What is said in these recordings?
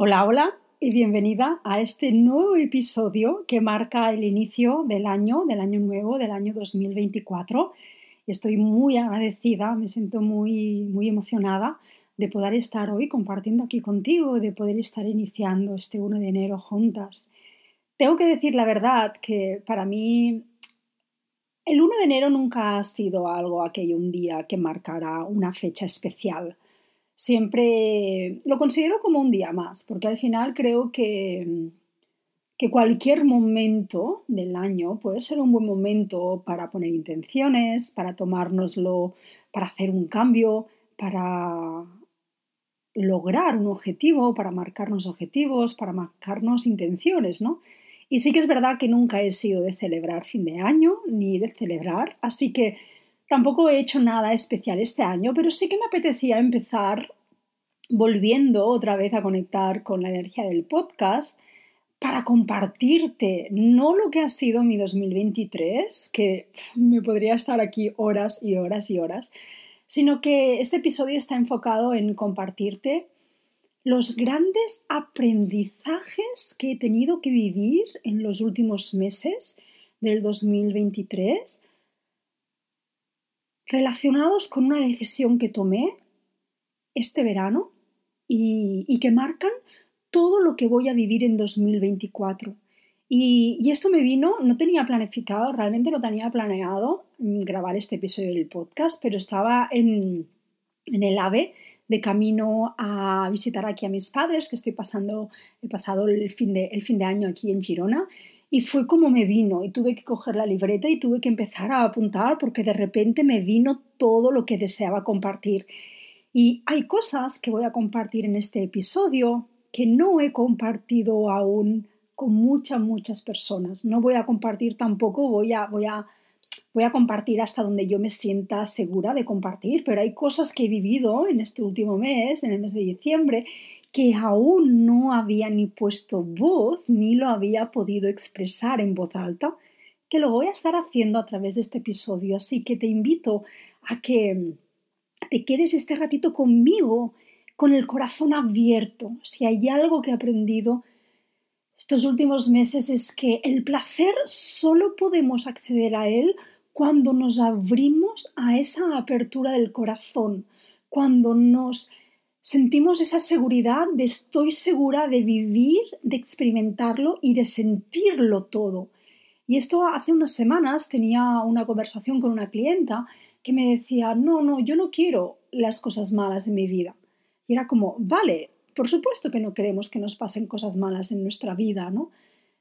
Hola, hola y bienvenida a este nuevo episodio que marca el inicio del año, del año nuevo, del año 2024. Estoy muy agradecida, me siento muy, muy emocionada de poder estar hoy compartiendo aquí contigo, de poder estar iniciando este 1 de enero juntas. Tengo que decir la verdad que para mí el 1 de enero nunca ha sido algo aquello un día que marcará una fecha especial siempre lo considero como un día más, porque al final creo que, que cualquier momento del año puede ser un buen momento para poner intenciones, para tomárnoslo, para hacer un cambio, para lograr un objetivo, para marcarnos objetivos, para marcarnos intenciones, ¿no? Y sí que es verdad que nunca he sido de celebrar fin de año ni de celebrar, así que Tampoco he hecho nada especial este año, pero sí que me apetecía empezar volviendo otra vez a conectar con la energía del podcast para compartirte no lo que ha sido mi 2023, que me podría estar aquí horas y horas y horas, sino que este episodio está enfocado en compartirte los grandes aprendizajes que he tenido que vivir en los últimos meses del 2023 relacionados con una decisión que tomé este verano y, que marcan todo lo que voy a vivir en 2024. Y, esto me vino, no tenía planificado, realmente no tenía planeado grabar este episodio del podcast, pero estaba en, el AVE de camino a visitar aquí a mis padres, que estoy pasando, he pasado el fin de año aquí en Girona, y fue como me vino y tuve que coger la libreta y tuve que empezar a apuntar porque de repente me vino todo lo que deseaba compartir. Y hay cosas que voy a compartir en este episodio que no he compartido aún con muchas, muchas personas. No voy a compartir tampoco, voy a, voy a, voy a compartir hasta donde yo me sienta segura de compartir, pero hay cosas que he vivido en este último mes, en el mes de diciembre, que aún no había ni puesto voz ni lo había podido expresar en voz alta, que lo voy a estar haciendo a través de este episodio. Así que te invito a que te quedes este ratito conmigo, con el corazón abierto. Si hay algo que he aprendido estos últimos meses es que el placer solo podemos acceder a él cuando nos abrimos a esa apertura del corazón, cuando nos sentimos esa seguridad de estoy segura de vivir, de experimentarlo y de sentirlo todo. Y esto hace unas semanas tenía una conversación con una clienta que me decía, no, no, yo no quiero las cosas malas en mi vida. Y era como, vale, por supuesto que no queremos que nos pasen cosas malas en nuestra vida, ¿no?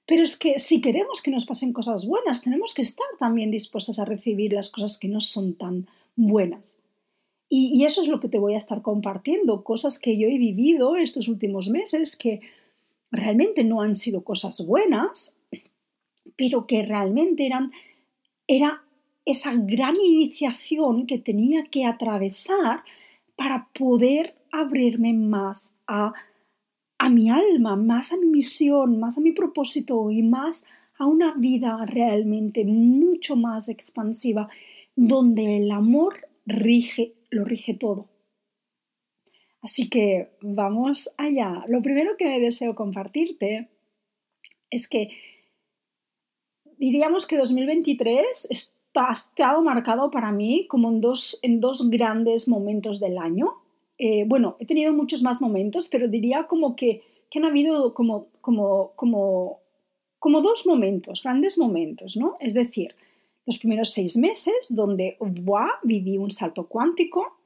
Pero es que si queremos que nos pasen cosas buenas, tenemos que estar también dispuestas a recibir las cosas que no son tan buenas. Y, eso es lo que te voy a estar compartiendo, cosas que yo he vivido estos últimos meses que realmente no han sido cosas buenas, pero que realmente eran, era esa gran iniciación que tenía que atravesar para poder abrirme más a, a mi alma, más a mi misión, más a mi propósito y más a una vida realmente mucho más expansiva, donde el amor rige lo rige todo. Así que vamos allá. Lo primero que deseo compartirte es que diríamos que 2023 está, ha estado marcado para mí como en dos, en dos grandes momentos del año. Eh, bueno, he tenido muchos más momentos, pero diría como que, que han habido como, como, como, como dos momentos, grandes momentos, ¿no? Es decir, los primeros seis meses donde viví un salto cuántico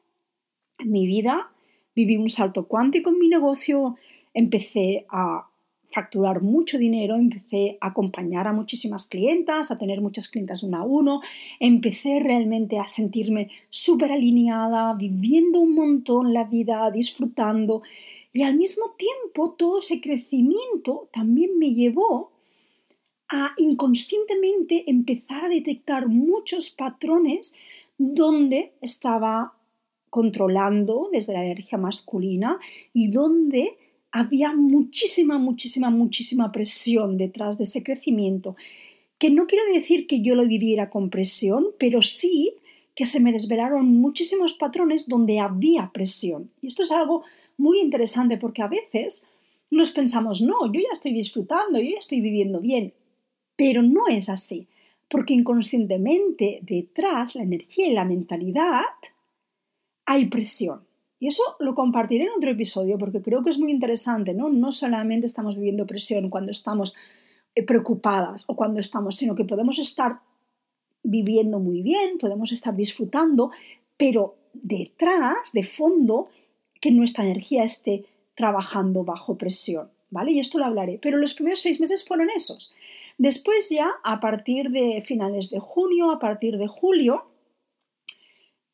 en mi vida, viví un salto cuántico en mi negocio, empecé a facturar mucho dinero, empecé a acompañar a muchísimas clientas, a tener muchas clientas uno a uno, empecé realmente a sentirme súper alineada, viviendo un montón la vida, disfrutando y al mismo tiempo todo ese crecimiento también me llevó a inconscientemente empezar a detectar muchos patrones donde estaba controlando desde la energía masculina y donde había muchísima, muchísima, muchísima presión detrás de ese crecimiento, que no quiero decir que yo lo viviera con presión, pero sí que se me desvelaron muchísimos patrones donde había presión. Y esto es algo muy interesante porque a veces nos pensamos, no, yo ya estoy disfrutando, yo ya estoy viviendo bien, pero no es así, porque inconscientemente detrás, la energía y la mentalidad, hay presión. Y eso lo compartiré en otro episodio porque creo que es muy interesante, ¿no? No solamente estamos viviendo presión cuando estamos eh, preocupadas o cuando estamos, sino que podemos estar viviendo muy bien, podemos estar disfrutando, pero detrás, de fondo, que nuestra energía esté trabajando bajo presión, ¿vale? Y esto lo hablaré. Pero los primeros seis meses fueron esos. Después ya, a partir de finales de junio, a partir de julio,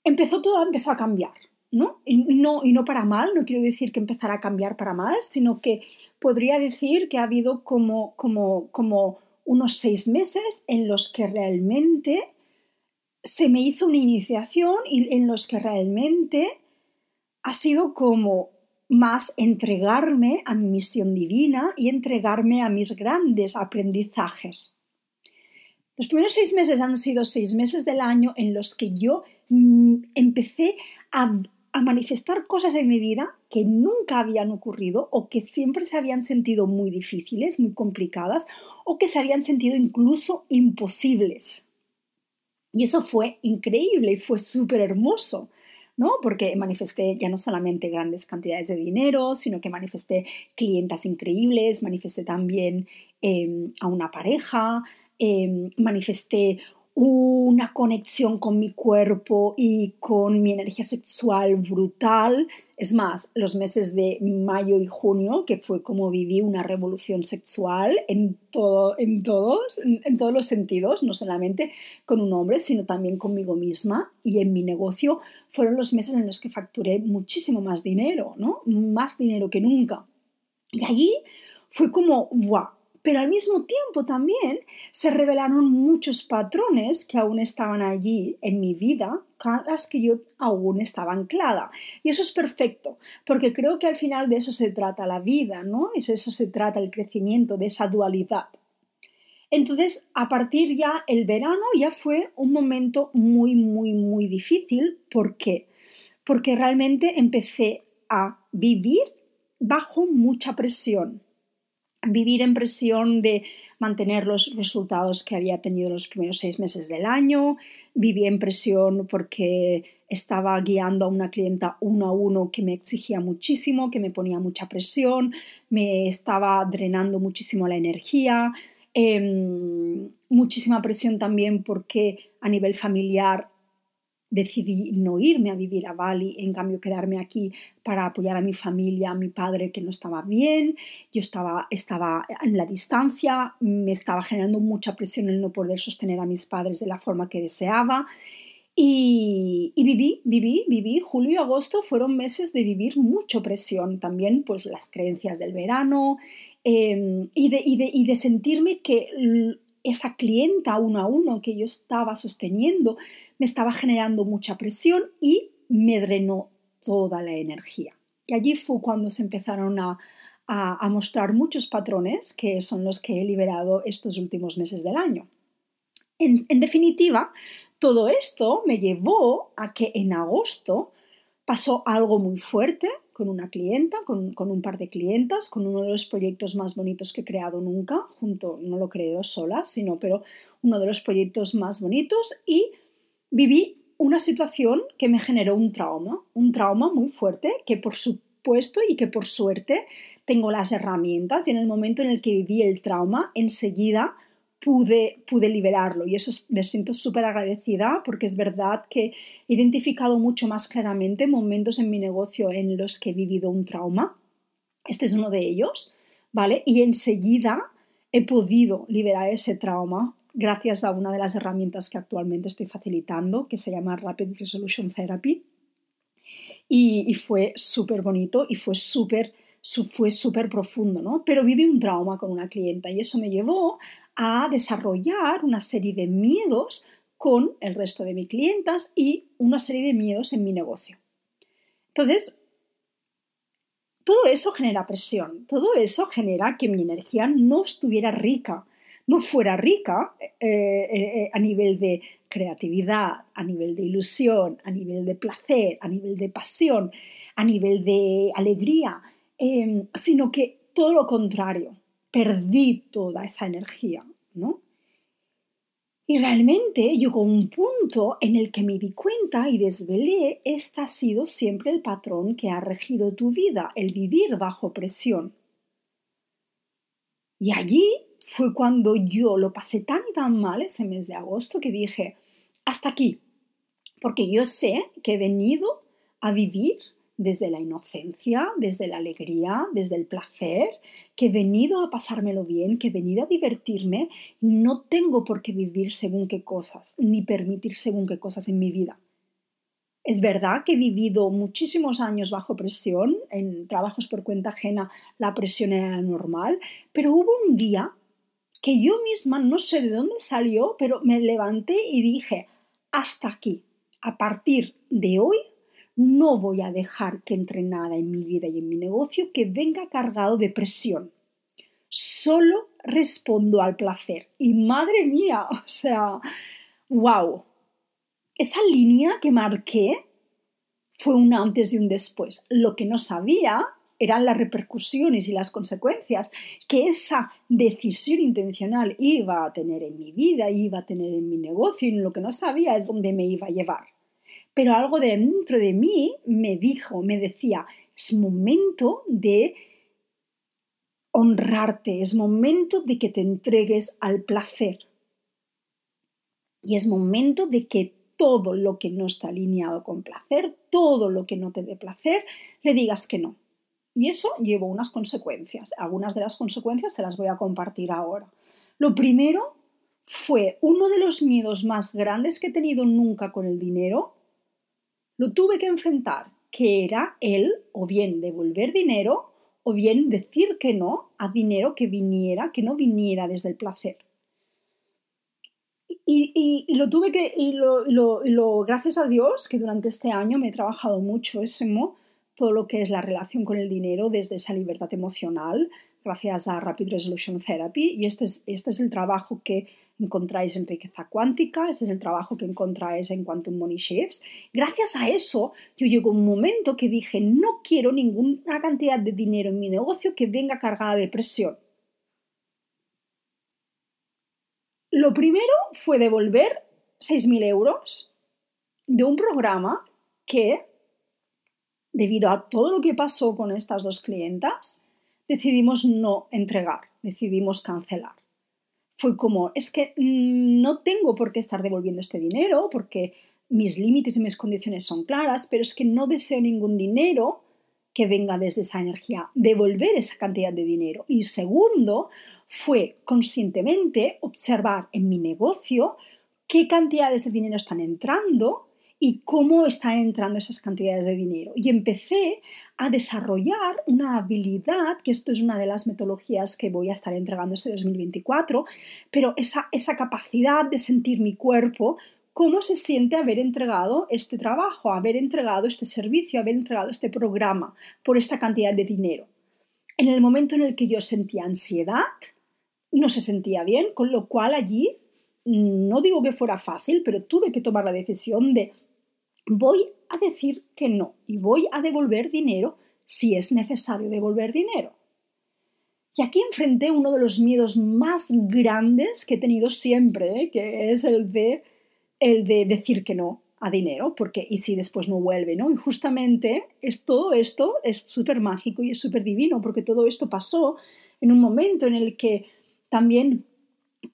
empezó todo, empezó a cambiar. ¿no? Y, no, y no para mal, no quiero decir que empezara a cambiar para mal, sino que podría decir que ha habido como, como, como unos seis meses en los que realmente se me hizo una iniciación y en los que realmente ha sido como más entregarme a mi misión divina y entregarme a mis grandes aprendizajes. Los primeros seis meses han sido seis meses del año en los que yo mm, empecé a a manifestar cosas en mi vida que nunca habían ocurrido o que siempre se habían sentido muy difíciles, muy complicadas o que se habían sentido incluso imposibles. Y eso fue increíble y fue súper hermoso. ¿No? Porque manifesté ya no solamente grandes cantidades de dinero, sino que manifesté clientas increíbles, manifesté también em, a una pareja, eh, manifesté una conexión con mi cuerpo y con mi energía sexual brutal. Es más, los meses de mayo y junio, que fue como viví una revolución sexual en, todo, en, todos, en todos los sentidos, no solamente con un hombre, sino también conmigo misma y en mi negocio, fueron los meses en los que facturé muchísimo más dinero, ¿no? Más dinero que nunca. Y allí fue como, ¡guau! Pero al mismo tiempo también se revelaron muchos patrones que aún estaban allí en mi vida, con las que yo aún estaba anclada. Y eso es perfecto, porque creo que al final de eso se trata la vida, ¿no? De eso se trata el crecimiento, de esa dualidad. Entonces, a partir ya el verano ya fue un momento muy, muy, muy difícil. ¿Por qué? Porque realmente empecé a vivir bajo mucha presión vivir en presión de mantener los resultados que había tenido los primeros seis meses del año, viví en presión porque estaba guiando a una clienta uno a uno que me exigía muchísimo, que me ponía mucha presión, me estaba drenando muchísimo la energía, em, muchísima presión también porque a nivel familiar decidí no irme a vivir a Bali, en cambio quedarme aquí para apoyar a mi familia, a mi padre que no estaba bien, yo estaba, estaba en la distancia, me estaba generando mucha presión el no poder sostener a mis padres de la forma que deseaba. Y, viví, viví, viví, julio y agosto fueron meses de vivir mucha presión, también pues las creencias del verano em, y, de, y, de, y de sentirme que esa clienta uno a uno que yo estaba sosteniendo me estaba generando mucha presión y me drenó toda la energía. Y allí fue cuando se empezaron a, mostrar muchos patrones que son los que he liberado estos últimos meses del año. En, definitiva, todo esto me llevó a que en agosto pasó algo muy fuerte con una clienta, con, con, un par de clientas, con uno de los proyectos más bonitos que he creado nunca, junto, no lo he creado sola, sino pero uno de los proyectos más bonitos y viví una situación que me generó un trauma, un trauma muy fuerte que por supuesto y que por suerte tengo las herramientas y en el momento en el que viví el trauma enseguida pude, pude liberarlo y eso me siento súper agradecida porque es verdad que he identificado mucho más claramente momentos en mi negocio en los que he vivido un trauma. Este es uno de ellos, ¿vale? Y enseguida he podido liberar ese trauma gracias a una de las herramientas que actualmente estoy facilitando, que se llama Rapid Resolution Therapy. Y, fue súper bonito y fue súper fue súper profundo, ¿no? Pero viví un trauma con una clienta y eso me llevó a desarrollar una serie de miedos con el resto de mis clientas y una serie de miedos en mi negocio. Entonces, todo eso genera presión, todo eso genera que mi energía no estuviera rica, no fuera rica eh, eh, eh, a nivel de creatividad, a nivel de ilusión, a nivel de placer, a nivel de pasión, a nivel de alegría, sino que todo lo contrario, perdí toda esa energía, ¿no? Y realmente llegó un punto en el que me di cuenta y desvelé, este ha sido siempre el patrón que ha regido tu vida, el vivir bajo presión. Y allí fue cuando yo lo pasé tan y tan mal ese mes de agosto que dije, hasta aquí, porque yo sé que he venido a vivir desde la inocencia, desde la alegría, desde el placer, que he venido a pasármelo bien, que he venido a divertirme, no tengo por qué vivir según qué cosas, ni permitir según qué cosas en mi vida. Es verdad que he vivido muchísimos años bajo presión, en trabajos por cuenta ajena la presión era normal, pero hubo un día que yo misma, no sé de dónde salió, pero me levanté y dije, hasta aquí, a partir de hoy no voy a dejar que entre nada en mi vida y en mi negocio que venga cargado de presión. Solo respondo al placer. Y madre mía, o sea, wow. Esa línea que marqué fue un antes y un después. Lo que no sabía eran las repercusiones y las consecuencias que esa decisión intencional iba a tener en mi vida, iba a tener en mi negocio y lo que no sabía es dónde me iba a llevar pero algo dentro de mí me dijo, me decía, es momento de honrarte, es momento de que te entregues al placer. Y es momento de que todo lo que no está alineado con placer, todo lo que no te dé placer, le digas que no. Y eso llevó unas consecuencias. Algunas de las consecuencias te las voy a compartir ahora. Lo primero fue uno de los miedos más grandes que he tenido nunca con el dinero, lo tuve que enfrentar, que era el o bien devolver dinero o bien decir que no a dinero que viniera, que no viniera desde el placer. Y, lo tuve que, y lo, gracias a Dios, que durante este año me he trabajado mucho todo lo que es la relación con el dinero desde esa libertad emocional, gracias a Rapid Resolution Therapy. Y este es, este es el trabajo que encontráis en riqueza cuántica, ese es el trabajo que encontráis en Quantum Money Shifts. Gracias a eso, yo llegó un momento que dije, no quiero ninguna cantidad de dinero en mi negocio que venga cargada de presión. Lo primero fue devolver 6.000 euros de un programa que, debido a todo lo que pasó con estas dos clientas, decidimos no entregar, decidimos cancelar fue como, es que mm, no tengo por qué estar devolviendo este dinero porque mis límites y mis condiciones son claras, pero es que no deseo ningún dinero que venga desde esa energía, devolver esa cantidad de dinero. Y segundo, fue conscientemente observar en mi negocio qué cantidades de dinero están entrando y cómo están entrando esas cantidades de dinero. Y empecé a desarrollar una habilidad, que esto es una de las metodologías que voy a estar entregando este 2024, pero esa, esa capacidad de sentir mi cuerpo, cómo se siente haber entregado este trabajo, haber entregado este servicio, haber entregado este programa por esta cantidad de dinero. En el momento en el que yo sentía ansiedad, no se sentía bien, con lo cual allí, no digo que fuera fácil, pero tuve que tomar la decisión de voy a decir que no y voy a devolver dinero si es necesario devolver dinero. Y aquí enfrenté uno de los miedos más grandes que he tenido siempre, ¿eh? que es el de, el de decir que no a dinero, porque y si después no vuelve, ¿no? Y justamente es, todo esto es súper mágico y es súper divino, porque todo esto pasó en un momento en el que también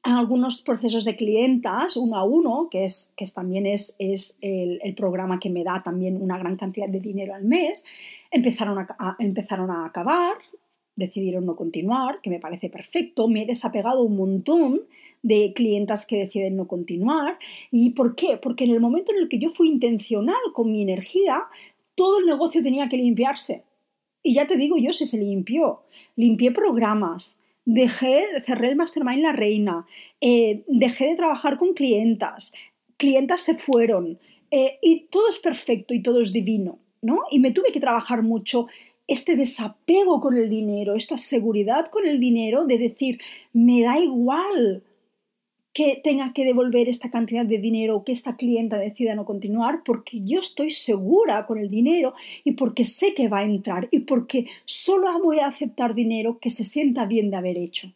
algunos procesos de clientas uno a uno, que, es, que también es, el, programa que me da también una gran cantidad de dinero al mes, empezaron a, empezaron a acabar, decidieron no continuar, que me parece perfecto, me he desapegado un montón de clientas que deciden no continuar. ¿Y por qué? Porque en el momento en el que yo fui intencional con mi energía, todo el negocio tenía que limpiarse. Y ya te digo yo si se limpió. Limpié programas, dejé, cerré el mastermind La Reina, eh, dejé de trabajar con clientas, clientas se fueron eh, y todo es perfecto y todo es divino, ¿no? Y me tuve que trabajar mucho este desapego con el dinero, esta seguridad con el dinero de decir, me da igual que tenga que devolver esta cantidad de dinero o que esta clienta decida no continuar porque yo estoy segura con el dinero y porque sé que va a entrar y porque solo voy a aceptar dinero que se sienta bien de haber hecho.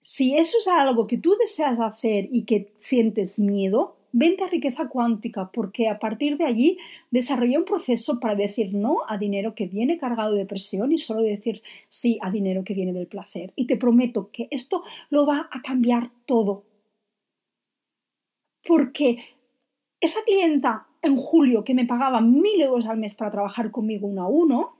Si eso es algo que tú deseas hacer y que sientes miedo, vente a riqueza cuántica, porque a partir de allí desarrolla un proceso para decir no a dinero que viene cargado de presión y solo decir sí a dinero que viene del placer. Y te prometo que esto lo va a cambiar todo. Porque esa clienta en julio que me pagaba mil euros al mes para trabajar conmigo uno a uno,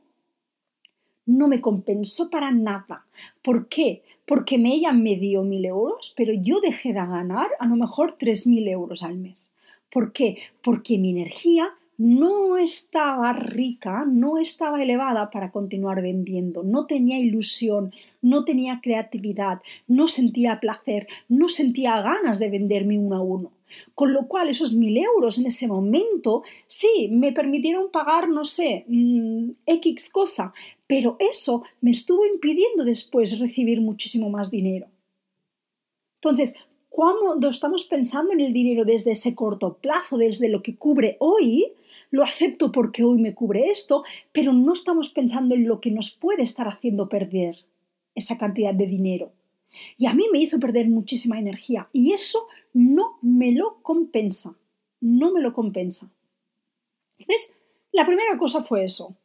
no me compensó para nada. ¿Por qué? Porque ella me dio mil euros, pero yo dejé de ganar a lo mejor tres mil euros al mes. ¿Por qué? Porque mi energía no estaba rica, no estaba elevada para continuar vendiendo, no tenía ilusión, no tenía creatividad, no sentía placer, no sentía ganas de venderme uno a uno. Con lo cual, esos mil euros en ese momento, sí, me permitieron pagar, no sé, mm, X cosa, pero eso me estuvo impidiendo después recibir muchísimo más dinero. Entonces, cuando estamos pensando en el dinero desde ese corto plazo, desde lo que cubre hoy, lo acepto porque hoy me cubre esto, pero no estamos pensando en lo que nos puede estar haciendo perder esa cantidad de dinero. Y a mí me hizo perder muchísima energía y eso no me lo compensa, no me lo compensa. Entonces, la primera cosa fue eso,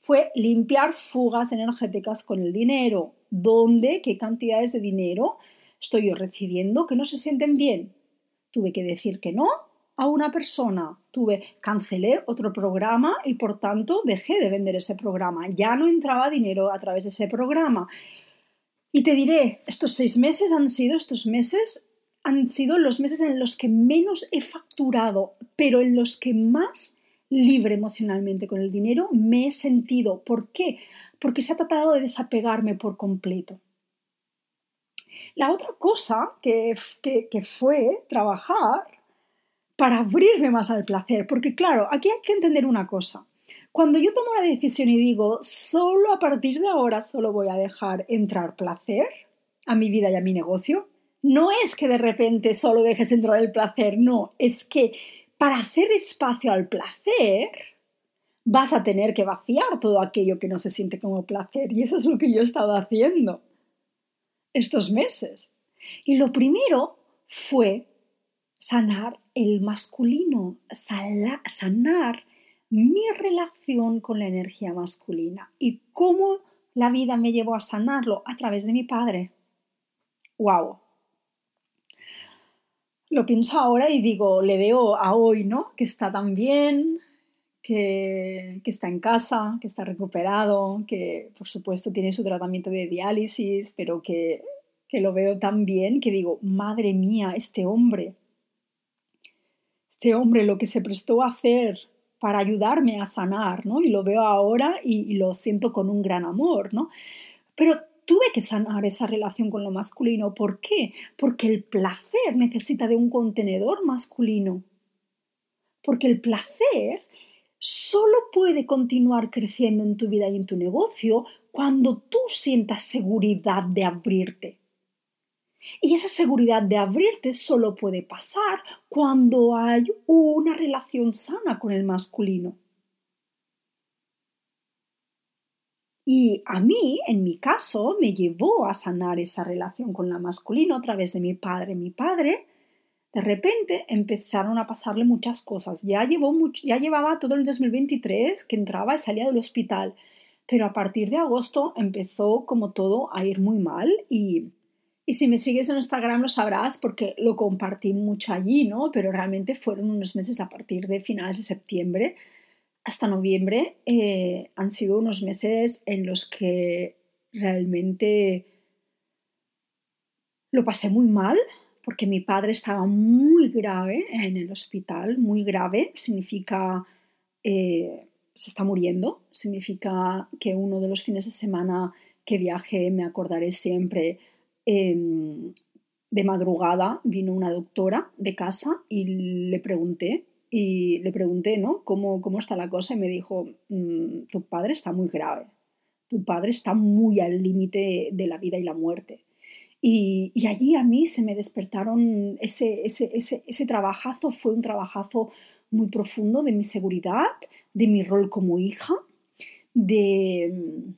fue limpiar fugas energéticas con el dinero. ¿Dónde? ¿Qué cantidades de dinero estoy yo recibiendo que no se sienten bien? Tuve que decir que no a una persona. Tuve, cancelé otro programa y por tanto dejé de vender ese programa. Ya no entraba dinero a través de ese programa. Y te diré, estos seis meses han sido, estos meses han sido los meses en los que menos he facturado, pero en los que más libre emocionalmente con el dinero me he sentido. ¿Por qué? Porque se ha tratado de desapegarme por completo. La otra cosa que, que, fue trabajar para abrirme más al placer, porque claro, aquí hay que entender una cosa. Cuando yo tomo la decisión y digo, solo a partir de ahora solo voy a dejar entrar placer a mi vida y a mi negocio, no es que de repente solo dejes entrar el placer, no, es que para hacer espacio al placer, vas a tener que vaciar todo aquello que no se siente como placer. Y eso es lo que yo he estado haciendo estos meses. Y lo primero fue sanar el masculino, sanar mi relación con la energía masculina. ¿Y cómo la vida me llevó a sanarlo? A través de mi padre. ¡Wow! lo pienso ahora y digo, le veo a hoy, ¿no? Que está tan bien, que, está en casa, que está recuperado, que por supuesto tiene su tratamiento de diálisis, pero que, que lo veo tan bien que digo, madre mía, este hombre, este hombre lo que se prestó a hacer para ayudarme a sanar, ¿no? Y lo veo ahora y, y lo siento con un gran amor, ¿no? Pero tuve que sanar esa relación con lo masculino. ¿Por qué? Porque el placer necesita de un contenedor masculino. Porque el placer solo puede continuar creciendo en tu vida y en tu negocio cuando tú sientas seguridad de abrirte. Y esa seguridad de abrirte solo puede pasar cuando hay una relación sana con el masculino. Y a mí, en mi caso, me llevó a sanar esa relación con la masculina a través de mi padre. Mi padre, de repente, empezaron a pasarle muchas cosas. Ya, llevó ya llevaba todo el 2023 que entraba y salía del hospital. Pero a partir de agosto empezó como todo a ir muy mal y, y si me sigues en Instagram lo sabrás porque lo compartí mucho allí, ¿no? Pero realmente fueron unos meses a partir de finales de septiembre hasta noviembre eh, han sido unos meses en los que realmente lo pasé muy mal porque mi padre estaba muy grave en el hospital, muy grave, significa eh, se está muriendo, significa que uno de los fines de semana que viajé me acordaré siempre em, de madrugada vino una doctora de casa y le pregunté y le pregunté, ¿no? ¿Cómo, cómo está la cosa? Y me dijo, mm, tu padre está muy grave, tu padre está muy al límite de la vida y la muerte. Y, y, allí a mí se me despertaron ese, ese, ese, ese trabajazo, fue un trabajazo muy profundo de mi seguridad, de mi rol como hija, de,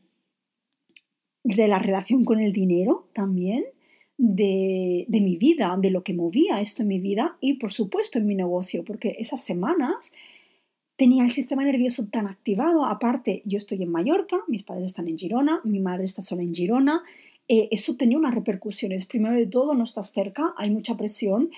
de la relación con el dinero también, de, de, mi vida, de lo que movía esto en mi vida y por supuesto en mi negocio, porque esas semanas tenía el sistema nervioso tan activado, aparte yo estoy en Mallorca, mis padres están en Girona, mi madre está sola en Girona, eh, eso tenía unas repercusiones, primero de todo no estás cerca, hay mucha presión,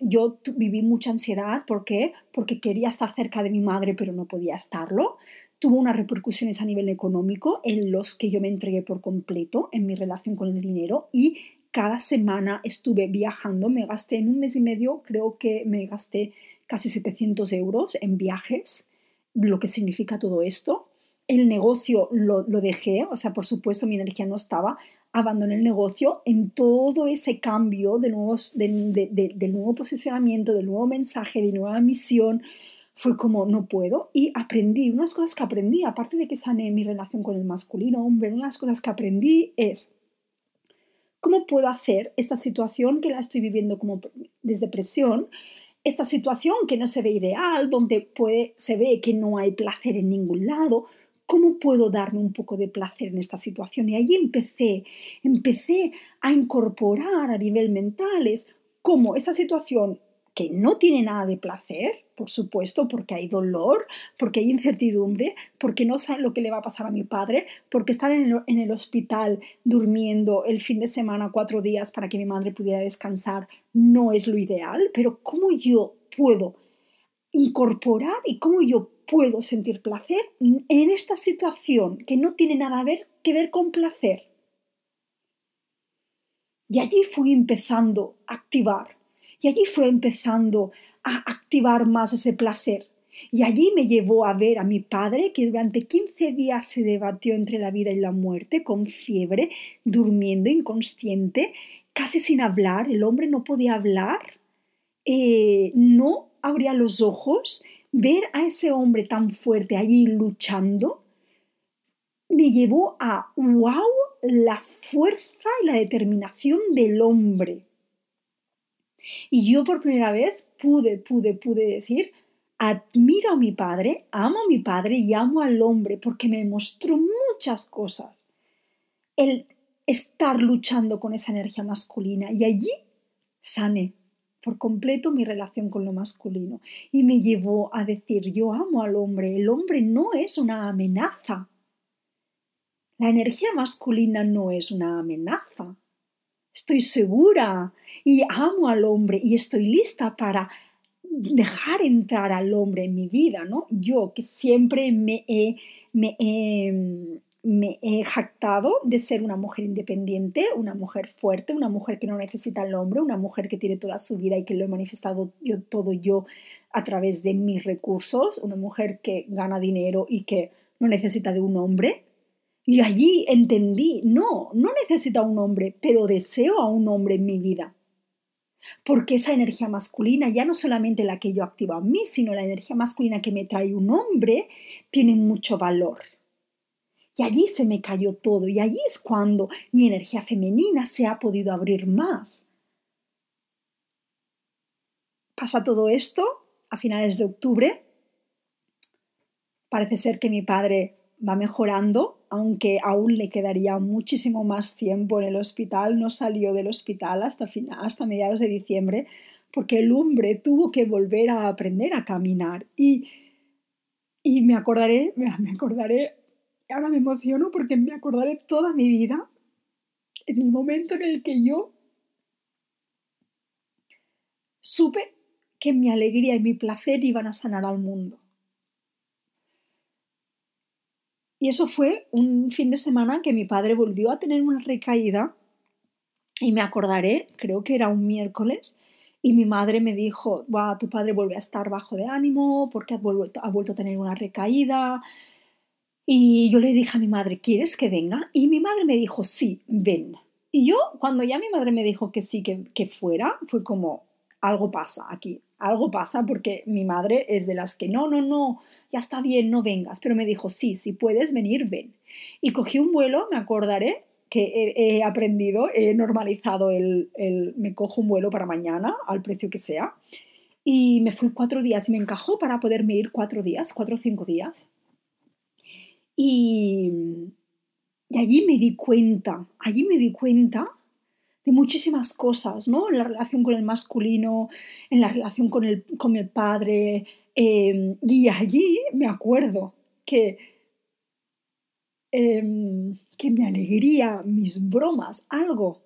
yo viví mucha ansiedad, ¿por qué? Porque quería estar cerca de mi madre pero no podía estarlo, tuvo unas repercusiones a nivel económico en los que yo me entregué por completo en mi relación con el dinero y cada semana estuve viajando, me gasté en un mes y medio, creo que me gasté casi 700 euros en viajes, lo que significa todo esto. El negocio lo, dejé, o sea, por supuesto mi energía no estaba, abandoné el negocio en todo ese cambio de nuevos, del nuevo posicionamiento, del nuevo mensaje, de nueva misión. Fue como, no puedo. Y aprendí, unas cosas que aprendí, aparte de que sané mi relación con el masculino, hombre, unas cosas que aprendí es, ¿Cómo puedo hacer esta situación que la estoy viviendo como desde presión? Esta situación que no se ve ideal, donde se ve que no hay placer en ningún lado, ¿cómo puedo darme un poco de placer en esta situación? Y ahí empecé, empecé a incorporar a nivel mental es cómo esta situación que no tiene nada de placer, por supuesto, porque hay dolor, porque hay incertidumbre, porque no saben lo que le va a pasar a mi padre, porque estar en el, en el, hospital durmiendo el fin de semana cuatro días para que mi madre pudiera descansar no es lo ideal, pero ¿cómo yo puedo incorporar y cómo yo puedo sentir placer en esta situación que no tiene nada que ver con placer? Y allí fui empezando a activar y allí fue empezando a activar más ese placer. Y allí me llevó a ver a mi padre que durante 15 días se debatió entre la vida y la muerte, con fiebre, durmiendo inconsciente, casi sin hablar. El hombre no podía hablar, eh, no abría los ojos. Ver a ese hombre tan fuerte allí luchando me llevó a, wow, la fuerza y la determinación del hombre. Y yo por primera vez pude, pude, pude decir, admiro a mi padre, amo a mi padre y amo al hombre porque me mostró muchas cosas. El estar luchando con esa energía masculina y allí sané por completo mi relación con lo masculino y me llevó a decir yo amo al hombre, el hombre no es una amenaza. La energía masculina no es una amenaza. Estoy segura y amo al hombre y estoy lista para dejar entrar al hombre en mi vida, ¿no? Yo que siempre me he, me he jactado de ser una mujer independiente, una mujer fuerte, una mujer que no necesita al hombre, una mujer que tiene toda su vida y que lo he manifestado yo, todo yo a través de mis recursos, una mujer que gana dinero y que no necesita de un hombre, y allí entendí, no, no necesito a un hombre, pero deseo a un hombre en mi vida. Porque esa energía masculina, ya no solamente la que yo activo a mí, sino la energía masculina que me trae un hombre, tiene mucho valor. Y allí se me cayó todo, y allí es cuando mi energía femenina se ha podido abrir más. Pasa todo esto a finales de octubre. Parece ser que mi padre va mejorando, aunque aún le quedaría muchísimo más tiempo en el hospital. No salió del hospital hasta, hasta mediados de diciembre porque el hombre tuvo que volver a aprender a caminar. Y, y me acordaré, me acordaré, ahora me emociono porque me acordaré toda mi vida en el momento en el que yo supe que mi alegría y mi placer iban a sanar al mundo. Y eso fue un fin de semana que mi padre volvió a tener una recaída y me acordaré, creo que era un miércoles, y mi madre me dijo, va, tu padre vuelve a estar bajo de ánimo porque ha vuelto, ha vuelto a tener una recaída. Y yo le dije a mi madre, ¿quieres que venga? Y mi madre me dijo, sí, ven. Y yo, cuando ya mi madre me dijo que sí, que, que fuera, fue como, algo pasa aquí, algo pasa porque mi madre es de las que no, no, no, ya está bien, no vengas, pero me dijo, sí, si puedes venir, ven. Y cogí un vuelo, me acordaré, que he, aprendido, he normalizado el, el, me cojo un vuelo para mañana, al precio que sea. Y me fui cuatro días y me encajó para poderme ir cuatro días, cuatro o cinco días. Y, y allí me di cuenta, allí me di cuenta de muchísimas cosas, ¿no? En la relación con el masculino, en la relación con el, con el padre. Eh, y allí me acuerdo que Em, que mi alegría, mis bromas, algo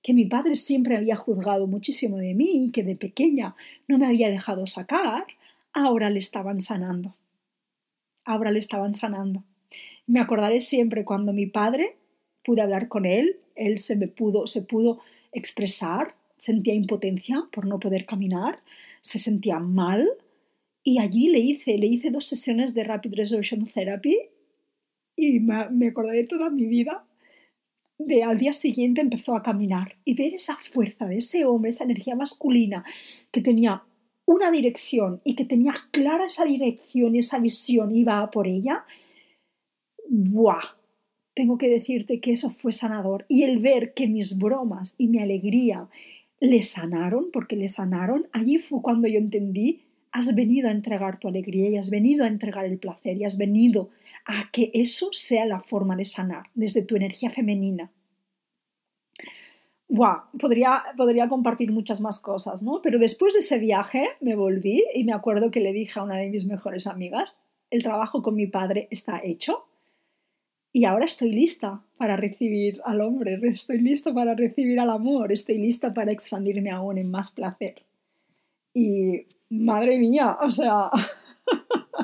que mi padre siempre había juzgado muchísimo de mí y que de pequeña no me había dejado sacar, ahora le estaban sanando. Ahora le estaban sanando. Me acordaré siempre cuando mi padre pude hablar con él, él se me pudo, se pudo expresar, sentía impotencia por no poder caminar, se sentía mal y allí le hice, le hice dos sesiones de Rapid Resolution Therapy y me acordaré toda mi vida de al día siguiente empezó a caminar y ver esa fuerza de ese hombre, esa energía masculina que tenía una dirección y que tenía clara esa dirección y esa visión, iba por ella, ¡buah! Tengo que decirte que eso fue sanador. Y el ver que mis bromas y mi alegría le sanaron, porque le sanaron, allí fue cuando yo entendí, has venido a entregar tu alegría y has venido a entregar el placer y has venido a que eso sea la forma de sanar desde tu energía femenina. Wow, podría, podría compartir muchas más cosas, ¿no? Pero después de ese viaje me volví y me acuerdo que le dije a una de mis mejores amigas, el trabajo con mi padre está hecho y ahora estoy lista para recibir al hombre, estoy lista para recibir al amor, estoy lista para expandirme aún en más placer. Y madre mía, o sea,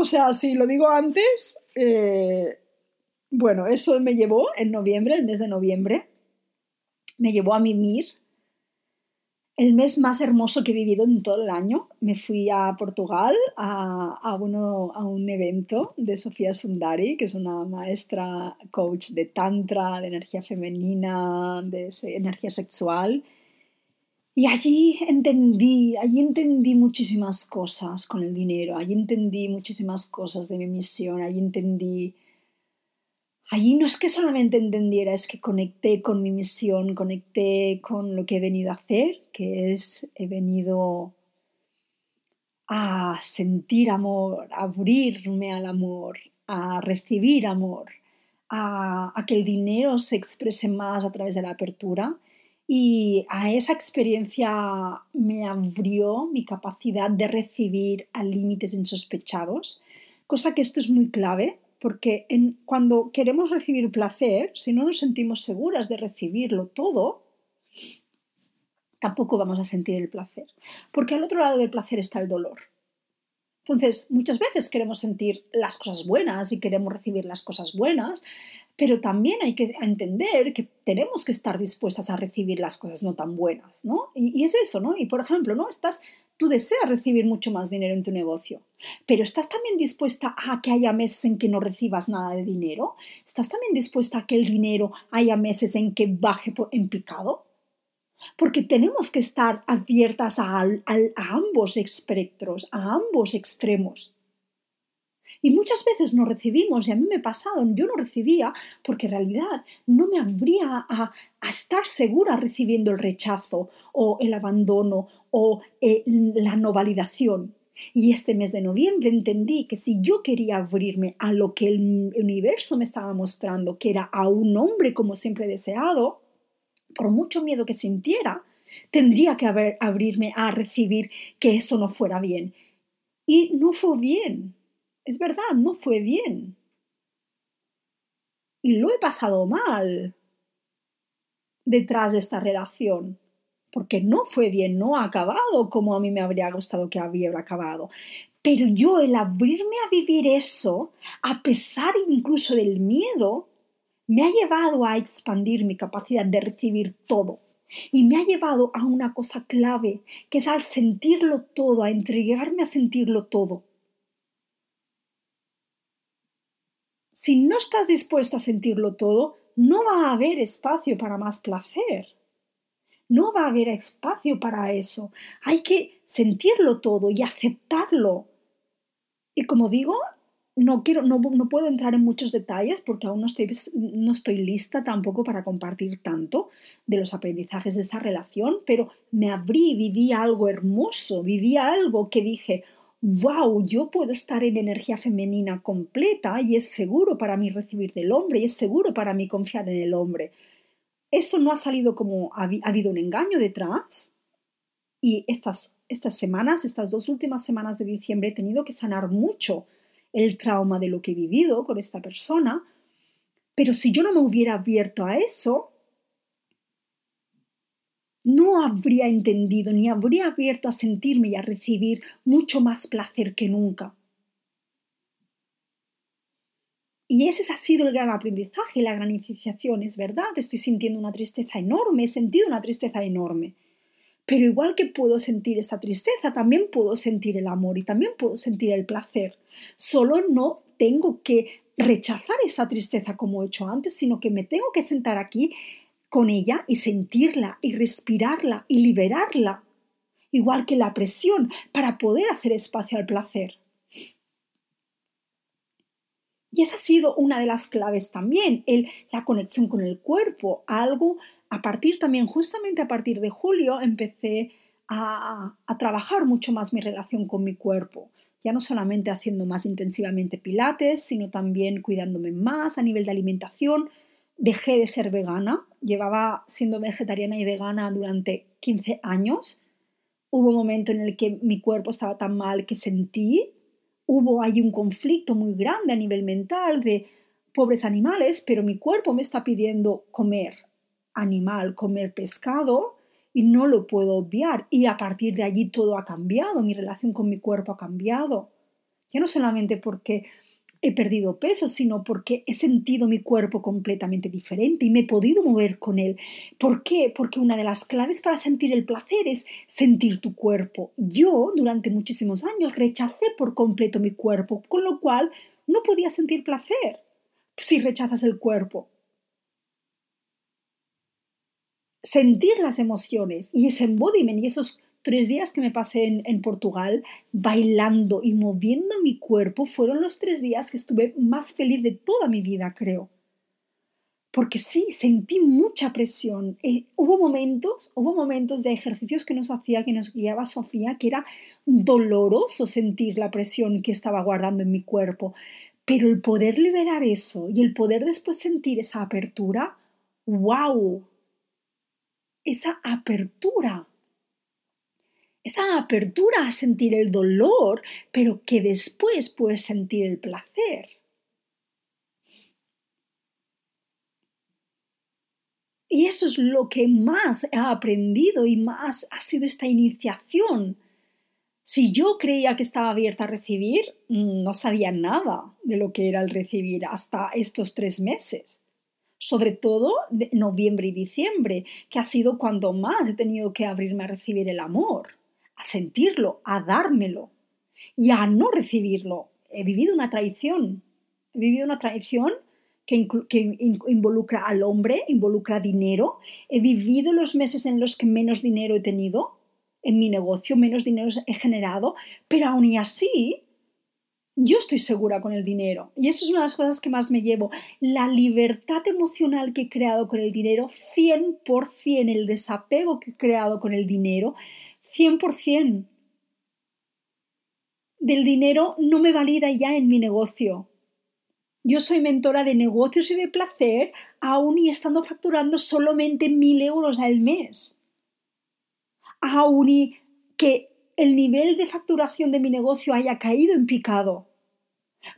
O sea, si lo digo antes, eh, bueno, eso me llevó en noviembre, el mes de noviembre, me llevó a mimir el mes más hermoso que he vivido en todo el año. Me fui a Portugal a, a, uno, a un evento de Sofía Sundari, que es una maestra coach de tantra, de energía femenina, de energía sexual y allí entendí, allí entendí muchísimas cosas con el dinero, allí entendí muchísimas cosas de mi misión, allí entendí, allí no es que solamente entendiera, es que conecté con mi misión, conecté con lo que he venido a hacer, que es, he venido a sentir amor, a abrirme al amor, a recibir amor, a, que el dinero se exprese más a través de la apertura. Y a esa experiencia me abrió mi capacidad de recibir a límites insospechados, cosa que esto es muy clave porque cuando queremos recibir placer, si no nos sentimos seguras de recibirlo todo, tampoco vamos a sentir el placer, porque al otro lado del placer está el dolor. Entonces, muchas veces queremos sentir las cosas buenas y queremos recibir las cosas buenas, pero también hay que entender que tenemos que estar dispuestas a recibir las cosas no tan buenas, ¿no? Y, es eso, ¿no? Y por ejemplo, ¿no? Estás, tú deseas recibir mucho más dinero en tu negocio, pero ¿estás también dispuesta a que haya meses en que no recibas nada de dinero? ¿Estás también dispuesta a que el dinero haya meses en que baje en picado? Porque tenemos que estar abiertas a ambos espectros, a ambos extremos. Y muchas veces no recibimos, y a mí me ha pasado, yo no recibía porque en realidad no me abría a, estar segura recibiendo el rechazo o el abandono o eh, la no validación. Y este mes de noviembre entendí que si yo quería abrirme a lo que el universo me estaba mostrando, que era a un hombre como siempre he deseado, por mucho miedo que sintiera, tendría que abrirme a recibir que eso no fuera bien. Y no fue bien es verdad, no fue bien. Y lo he pasado mal detrás de esta relación, porque no fue bien, no ha acabado como a mí me habría gustado que hubiera acabado. Pero yo el abrirme a vivir eso, a pesar incluso del miedo, me ha llevado a expandir mi capacidad de recibir todo. Y me ha llevado a una cosa clave, que es al sentirlo todo, a entregarme a sentirlo todo. Si no estás dispuesta a sentirlo todo, no va a haber espacio para más placer. No va a haber espacio para eso. Hay que sentirlo todo y aceptarlo. Y como digo, no, quiero, no, puedo entrar en muchos detalles porque aún no estoy, no estoy lista tampoco para compartir tanto de los aprendizajes de esta relación, pero me abrí, viví algo hermoso, viví algo que dije, wow, yo puedo estar en energía femenina completa y es seguro para mí recibir del hombre y es seguro para mí confiar en el hombre. Eso no ha salido como ha, habido un engaño detrás. Y estas, estas semanas, estas dos últimas semanas de diciembre, he tenido que sanar mucho el trauma de lo que he vivido con esta persona. Pero si yo no me hubiera abierto a eso, no habría entendido ni habría abierto a sentirme y a recibir mucho más placer que nunca. Y ese ha sido el gran aprendizaje, la gran iniciación, es verdad, estoy sintiendo una tristeza enorme, he sentido una tristeza enorme. Pero igual que puedo sentir esta tristeza, también puedo sentir el amor y también puedo sentir el placer. Solo no tengo que rechazar esa tristeza como he hecho antes, sino que me tengo que sentar aquí con ella y sentirla y respirarla y liberarla, igual que la presión, para poder hacer espacio al placer. Y esa ha sido una de las claves también, el, la conexión con el cuerpo, algo a partir también, justamente a partir de julio, empecé a, a, trabajar mucho más mi relación con mi cuerpo. Ya no solamente haciendo más intensivamente pilates, sino también cuidándome más a nivel de alimentación. Dejé de ser vegana, llevaba siendo vegetariana y vegana durante 15 años. Hubo un momento en el que mi cuerpo estaba tan mal que sentí hubo ahí un conflicto muy grande a nivel mental de pobres animales, pero mi cuerpo me está pidiendo comer animal, comer pescado y no lo puedo obviar. Y a partir de allí todo ha cambiado, mi relación con mi cuerpo ha cambiado. Ya no solamente porque he perdido peso, sino porque he sentido mi cuerpo completamente diferente y me he podido mover con él. ¿Por qué? Porque una de las claves para sentir el placer es sentir tu cuerpo. Yo durante muchísimos años rechacé por completo mi cuerpo, con lo cual no podía sentir placer si rechazas el cuerpo. Sentir las emociones y ese embodiment y esos tres días que me pasé en, Portugal bailando y moviendo mi cuerpo fueron los tres días que estuve más feliz de toda mi vida, creo. Porque sí, sentí mucha presión. Eh, hubo momentos, hubo momentos de ejercicios que nos hacía, que nos guiaba Sofía, que era doloroso sentir la presión que estaba guardando en mi cuerpo. Pero el poder liberar eso y el poder después sentir esa apertura, wow, esa apertura esa apertura a sentir el dolor, pero que después puedes sentir el placer. Y eso es lo que más he aprendido y más ha sido esta iniciación. Si yo creía que estaba abierta a recibir, no sabía nada de lo que era el recibir hasta estos tres meses. Sobre todo de noviembre y diciembre, que ha sido cuando más he tenido que abrirme a recibir el amor a sentirlo, a dármelo y a no recibirlo. He vivido una traición. He vivido una traición que, involucra al hombre, involucra dinero. He vivido los meses en los que menos dinero he tenido en mi negocio, menos dinero he generado, pero aún y así yo estoy segura con el dinero. Y eso es una de las cosas que más me llevo. La libertad emocional que he creado con el dinero, 100% el desapego que he creado con el dinero, 100% del dinero no me valida ya en mi negocio. Yo soy mentora de negocios y de placer, aún y estando facturando solamente mil euros al mes. Aún y que el nivel de facturación de mi negocio haya caído en picado.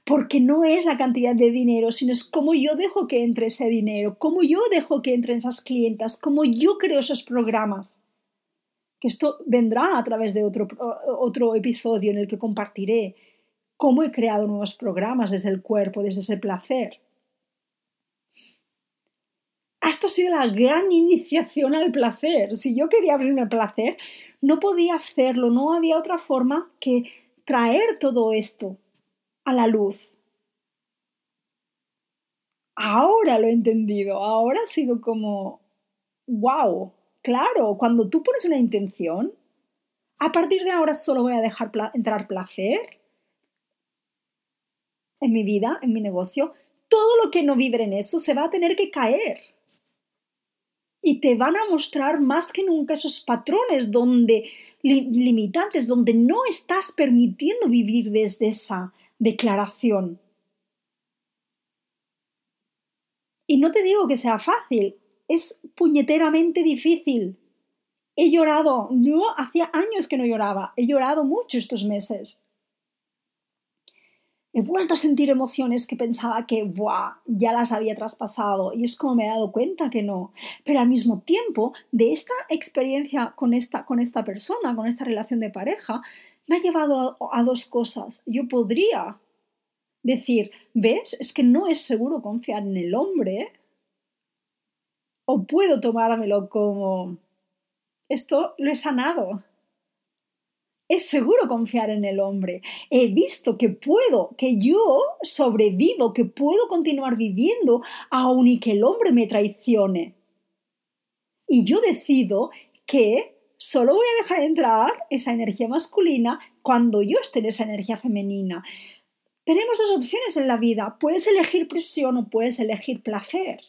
Porque no es la cantidad de dinero, sino es cómo yo dejo que entre ese dinero, cómo yo dejo que entren esas clientas, cómo yo creo esos programas que esto vendrá a través de otro, otro episodio en el que compartiré cómo he creado nuevos programas desde el cuerpo, desde ese placer. Esto ha sido la gran iniciación al placer. Si yo quería abrirme al placer, no podía hacerlo, no había otra forma que traer todo esto a la luz. Ahora lo he entendido, ahora ha sido como, wow, Claro, cuando tú pones una intención, a partir de ahora solo voy a dejar entrar placer. en mi vida, en mi negocio, todo lo que no vibre en eso se va a tener que caer. Y te van a mostrar más que nunca esos patrones donde limitantes, donde no estás permitiendo vivir desde esa declaración. Y no te digo que sea fácil, es puñeteramente difícil. He llorado, yo hacía años que no lloraba, he llorado mucho estos meses. He vuelto a sentir emociones que pensaba que ya las había traspasado y es como me he dado cuenta que no. Pero al mismo tiempo, de esta experiencia con esta, con esta persona, con esta relación de pareja, me ha llevado a dos cosas. Yo podría decir, ¿ves? Es que no es seguro confiar en el hombre. O puedo tomármelo como, esto lo he sanado. Es seguro confiar en el hombre. He visto que puedo, que yo sobrevivo, que puedo continuar viviendo aun y que el hombre me traicione. Y yo decido que solo voy a dejar entrar esa energía masculina cuando yo esté en esa energía femenina. Tenemos dos opciones en la vida. Puedes elegir presión o puedes elegir placer.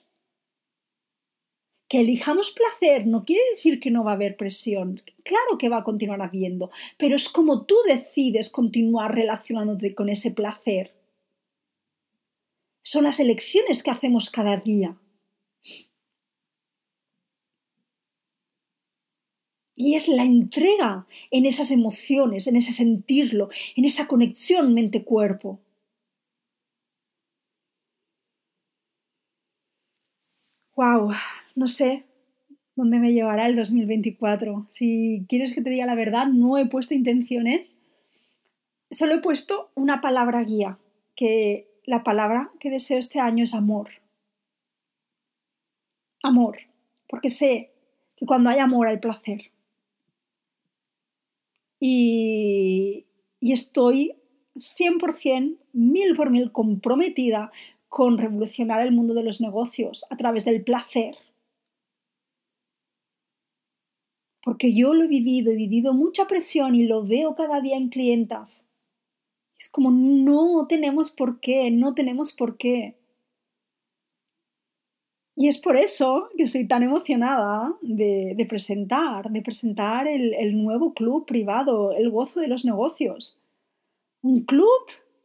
Que elijamos placer no quiere decir que no va a haber presión. Claro que va a continuar habiendo, pero es como tú decides continuar relacionándote con ese placer. Son las elecciones que hacemos cada día. Y es la entrega en esas emociones, en ese sentirlo, en esa conexión mente-cuerpo. Wow, no sé dónde me llevará el 2024. Si quieres que te diga la verdad, no he puesto intenciones, solo he puesto una palabra guía, que la palabra que deseo este año es amor. Amor, porque sé que cuando hay amor hay placer. Y, y estoy 100%, mil por mil comprometida con revolucionar el mundo de los negocios a través del placer. Porque yo lo he vivido, he vivido mucha presión y lo veo cada día en clientas. Es como no tenemos por qué, no tenemos por qué. Y es por eso que estoy tan emocionada de, presentar, de presentar el nuevo club privado, el gozo de los negocios. Un club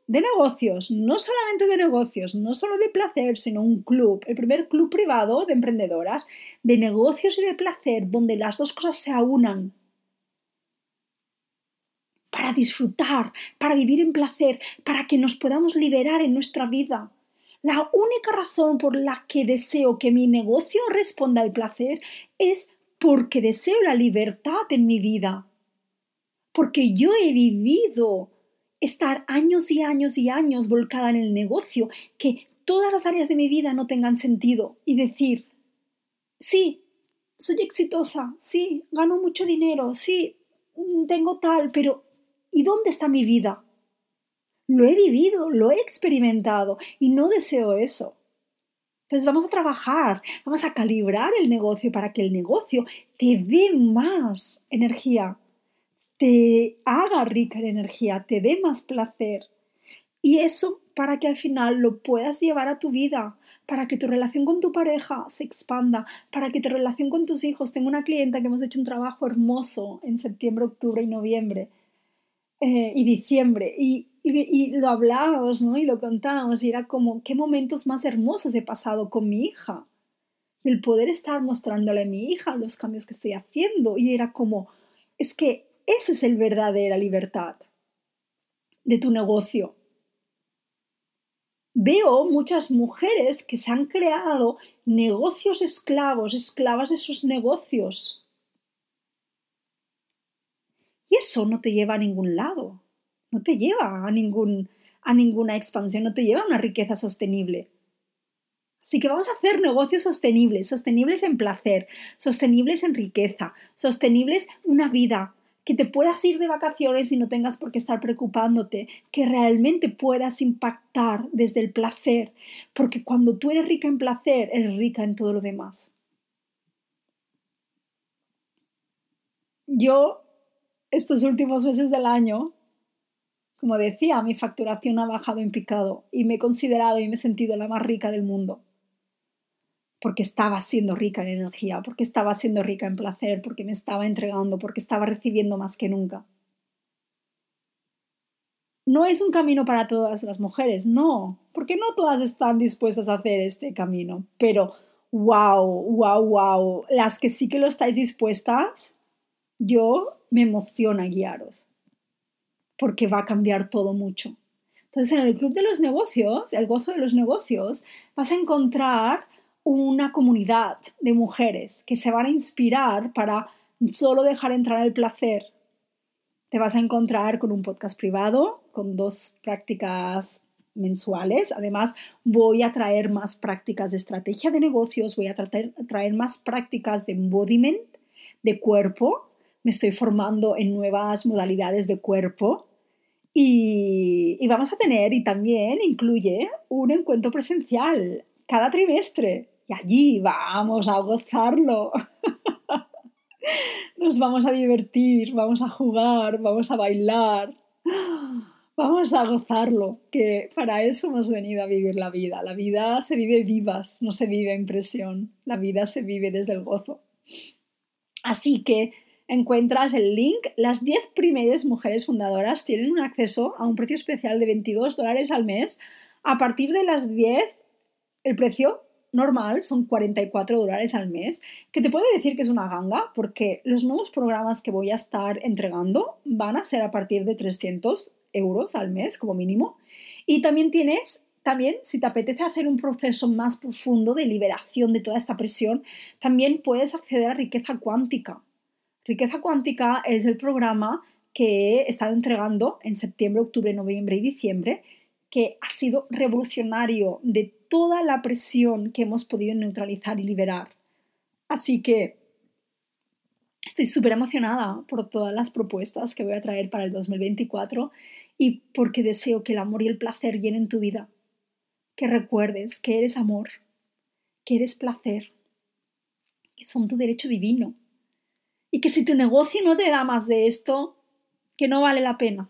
de negocios, no solamente de negocios, no solo de placer, sino un club, el primer club privado de emprendedoras, de negocios y de placer, donde las dos cosas se aunan para disfrutar, para vivir en placer, para que nos podamos liberar en nuestra vida. La única razón por la que deseo que mi negocio responda al placer es porque deseo la libertad en mi vida. Porque yo he vivido estar años y años y años volcada en el negocio, que todas las áreas de mi vida no tengan sentido y decir, sí, soy exitosa, sí, gano mucho dinero, sí, tengo tal, pero ¿y dónde está mi vida? Lo he vivido, lo he experimentado y no deseo eso. Entonces vamos a trabajar, vamos a calibrar el negocio para que el negocio te dé más energía, te haga rica en energía, te dé más placer. Y eso para que al final lo puedas llevar a tu vida, para que tu relación con tu pareja se expanda, para que tu relación con tus hijos. Tengo una clienta que hemos hecho un trabajo hermoso en septiembre, octubre y noviembre eh, y diciembre. Y, y, lo hablábamos, ¿no? Y lo contábamos y era como, qué momentos más hermosos he pasado con mi hija. Y el poder estar mostrándole a mi hija los cambios que estoy haciendo. Y era como, es que esa es el verdadera libertad de tu negocio. Veo muchas mujeres que se han creado negocios esclavos, esclavas de sus negocios. Y eso no te lleva a ningún lado, no te lleva a, ningún, a ninguna expansión, no te lleva a una riqueza sostenible. Así que vamos a hacer negocios sostenibles, sostenibles en placer, sostenibles en riqueza, sostenibles una vida que te puedas ir de vacaciones y no tengas por qué estar preocupándote, que realmente puedas impactar desde el placer, porque cuando tú eres rica en placer, eres rica en todo lo demás. Yo, estos últimos meses del año, Como decía, mi facturación ha bajado en picado y me he considerado y me he sentido la más rica del mundo. Porque estaba siendo rica en energía, porque estaba siendo rica en placer, porque me estaba entregando, porque estaba recibiendo más que nunca. No es un camino para todas las mujeres, no, porque no todas están dispuestas a hacer este camino, pero wow, wow, wow, las que sí que lo estáis dispuestas, yo me emociona guiaros porque va a cambiar todo mucho. Entonces, en el Club de los Negocios, el gozo de los negocios, vas a encontrar una comunidad de mujeres que se van a inspirar para solo dejar entrar el placer. Te vas a encontrar con un podcast privado, con dos prácticas mensuales. Además, voy a traer más prácticas de estrategia de negocios, voy a traer más prácticas de embodiment, de cuerpo. Me estoy formando en nuevas modalidades de cuerpo y, vamos a tener, y también incluye, un encuentro presencial cada trimestre. Y allí vamos a gozarlo. Nos vamos a divertir, vamos a jugar, vamos a bailar. Vamos a gozarlo, que para eso hemos venido a vivir la vida. La vida se vive vivas, no se vive en presión. La vida se vive desde el gozo. Así que encuentras el link. Las 10 primeras mujeres fundadoras tienen un acceso a un precio especial de 22 dólares al mes. A partir de las 10, el precio normal son 44 dólares al mes, que te puedo decir que es una ganga porque los nuevos programas que voy a estar entregando van a ser a partir de 300 euros al mes como mínimo. Y también tienes, también si te apetece hacer un proceso más profundo de liberación de toda esta presión, también puedes acceder a riqueza cuántica. Riqueza Cuántica es el programa que he estado entregando en septiembre, octubre, noviembre y diciembre, que ha sido revolucionario de toda la presión que hemos podido neutralizar y liberar. Así que estoy súper emocionada por todas las propuestas que voy a traer para el 2024 y porque deseo que el amor y el placer llenen tu vida. Que recuerdes que eres amor, que eres placer, que son tu derecho divino y que si tu negocio no te da más de esto, que no vale la pena.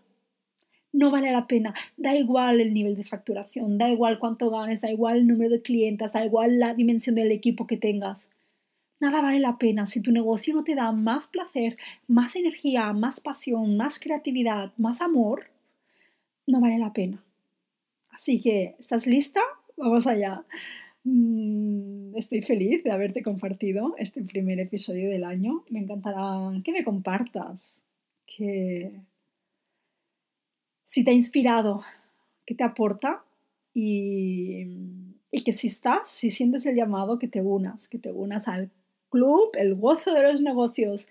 No vale la pena. Da igual el nivel de facturación, da igual cuánto ganes, da igual el número de clientes, da igual la dimensión del equipo que tengas. Nada vale la pena si tu negocio no te da más placer, más energía, más pasión, más creatividad, más amor. No vale la pena. Así que, ¿estás lista? Vamos allá. Mm, estoy feliz de haberte compartido este primer episodio del año. Me encantará que me compartas, que si te ha inspirado, que te aporta y, y que si estás, si sientes el llamado, que te unas, que te unas al club, el gozo de los negocios,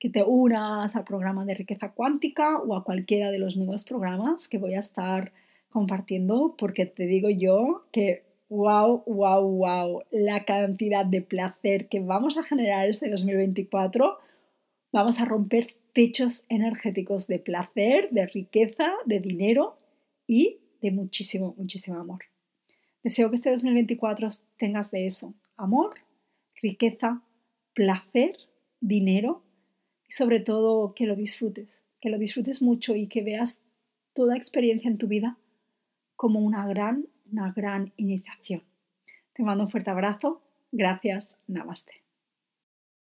que te unas al programa de riqueza cuántica o a cualquiera de los nuevos programas que voy a estar compartiendo, porque te digo yo que wow, wow, wow, la cantidad de placer que vamos a generar este 2024. Vamos a romper techos energéticos de placer, de riqueza, de dinero y de muchísimo, muchísimo amor. Deseo que este 2024 tengas de eso, amor, riqueza, placer, dinero y sobre todo que lo disfrutes, que lo disfrutes mucho y que veas toda experiencia en tu vida como una gran una gran iniciación. Te mando un fuerte abrazo. Gracias. Namaste.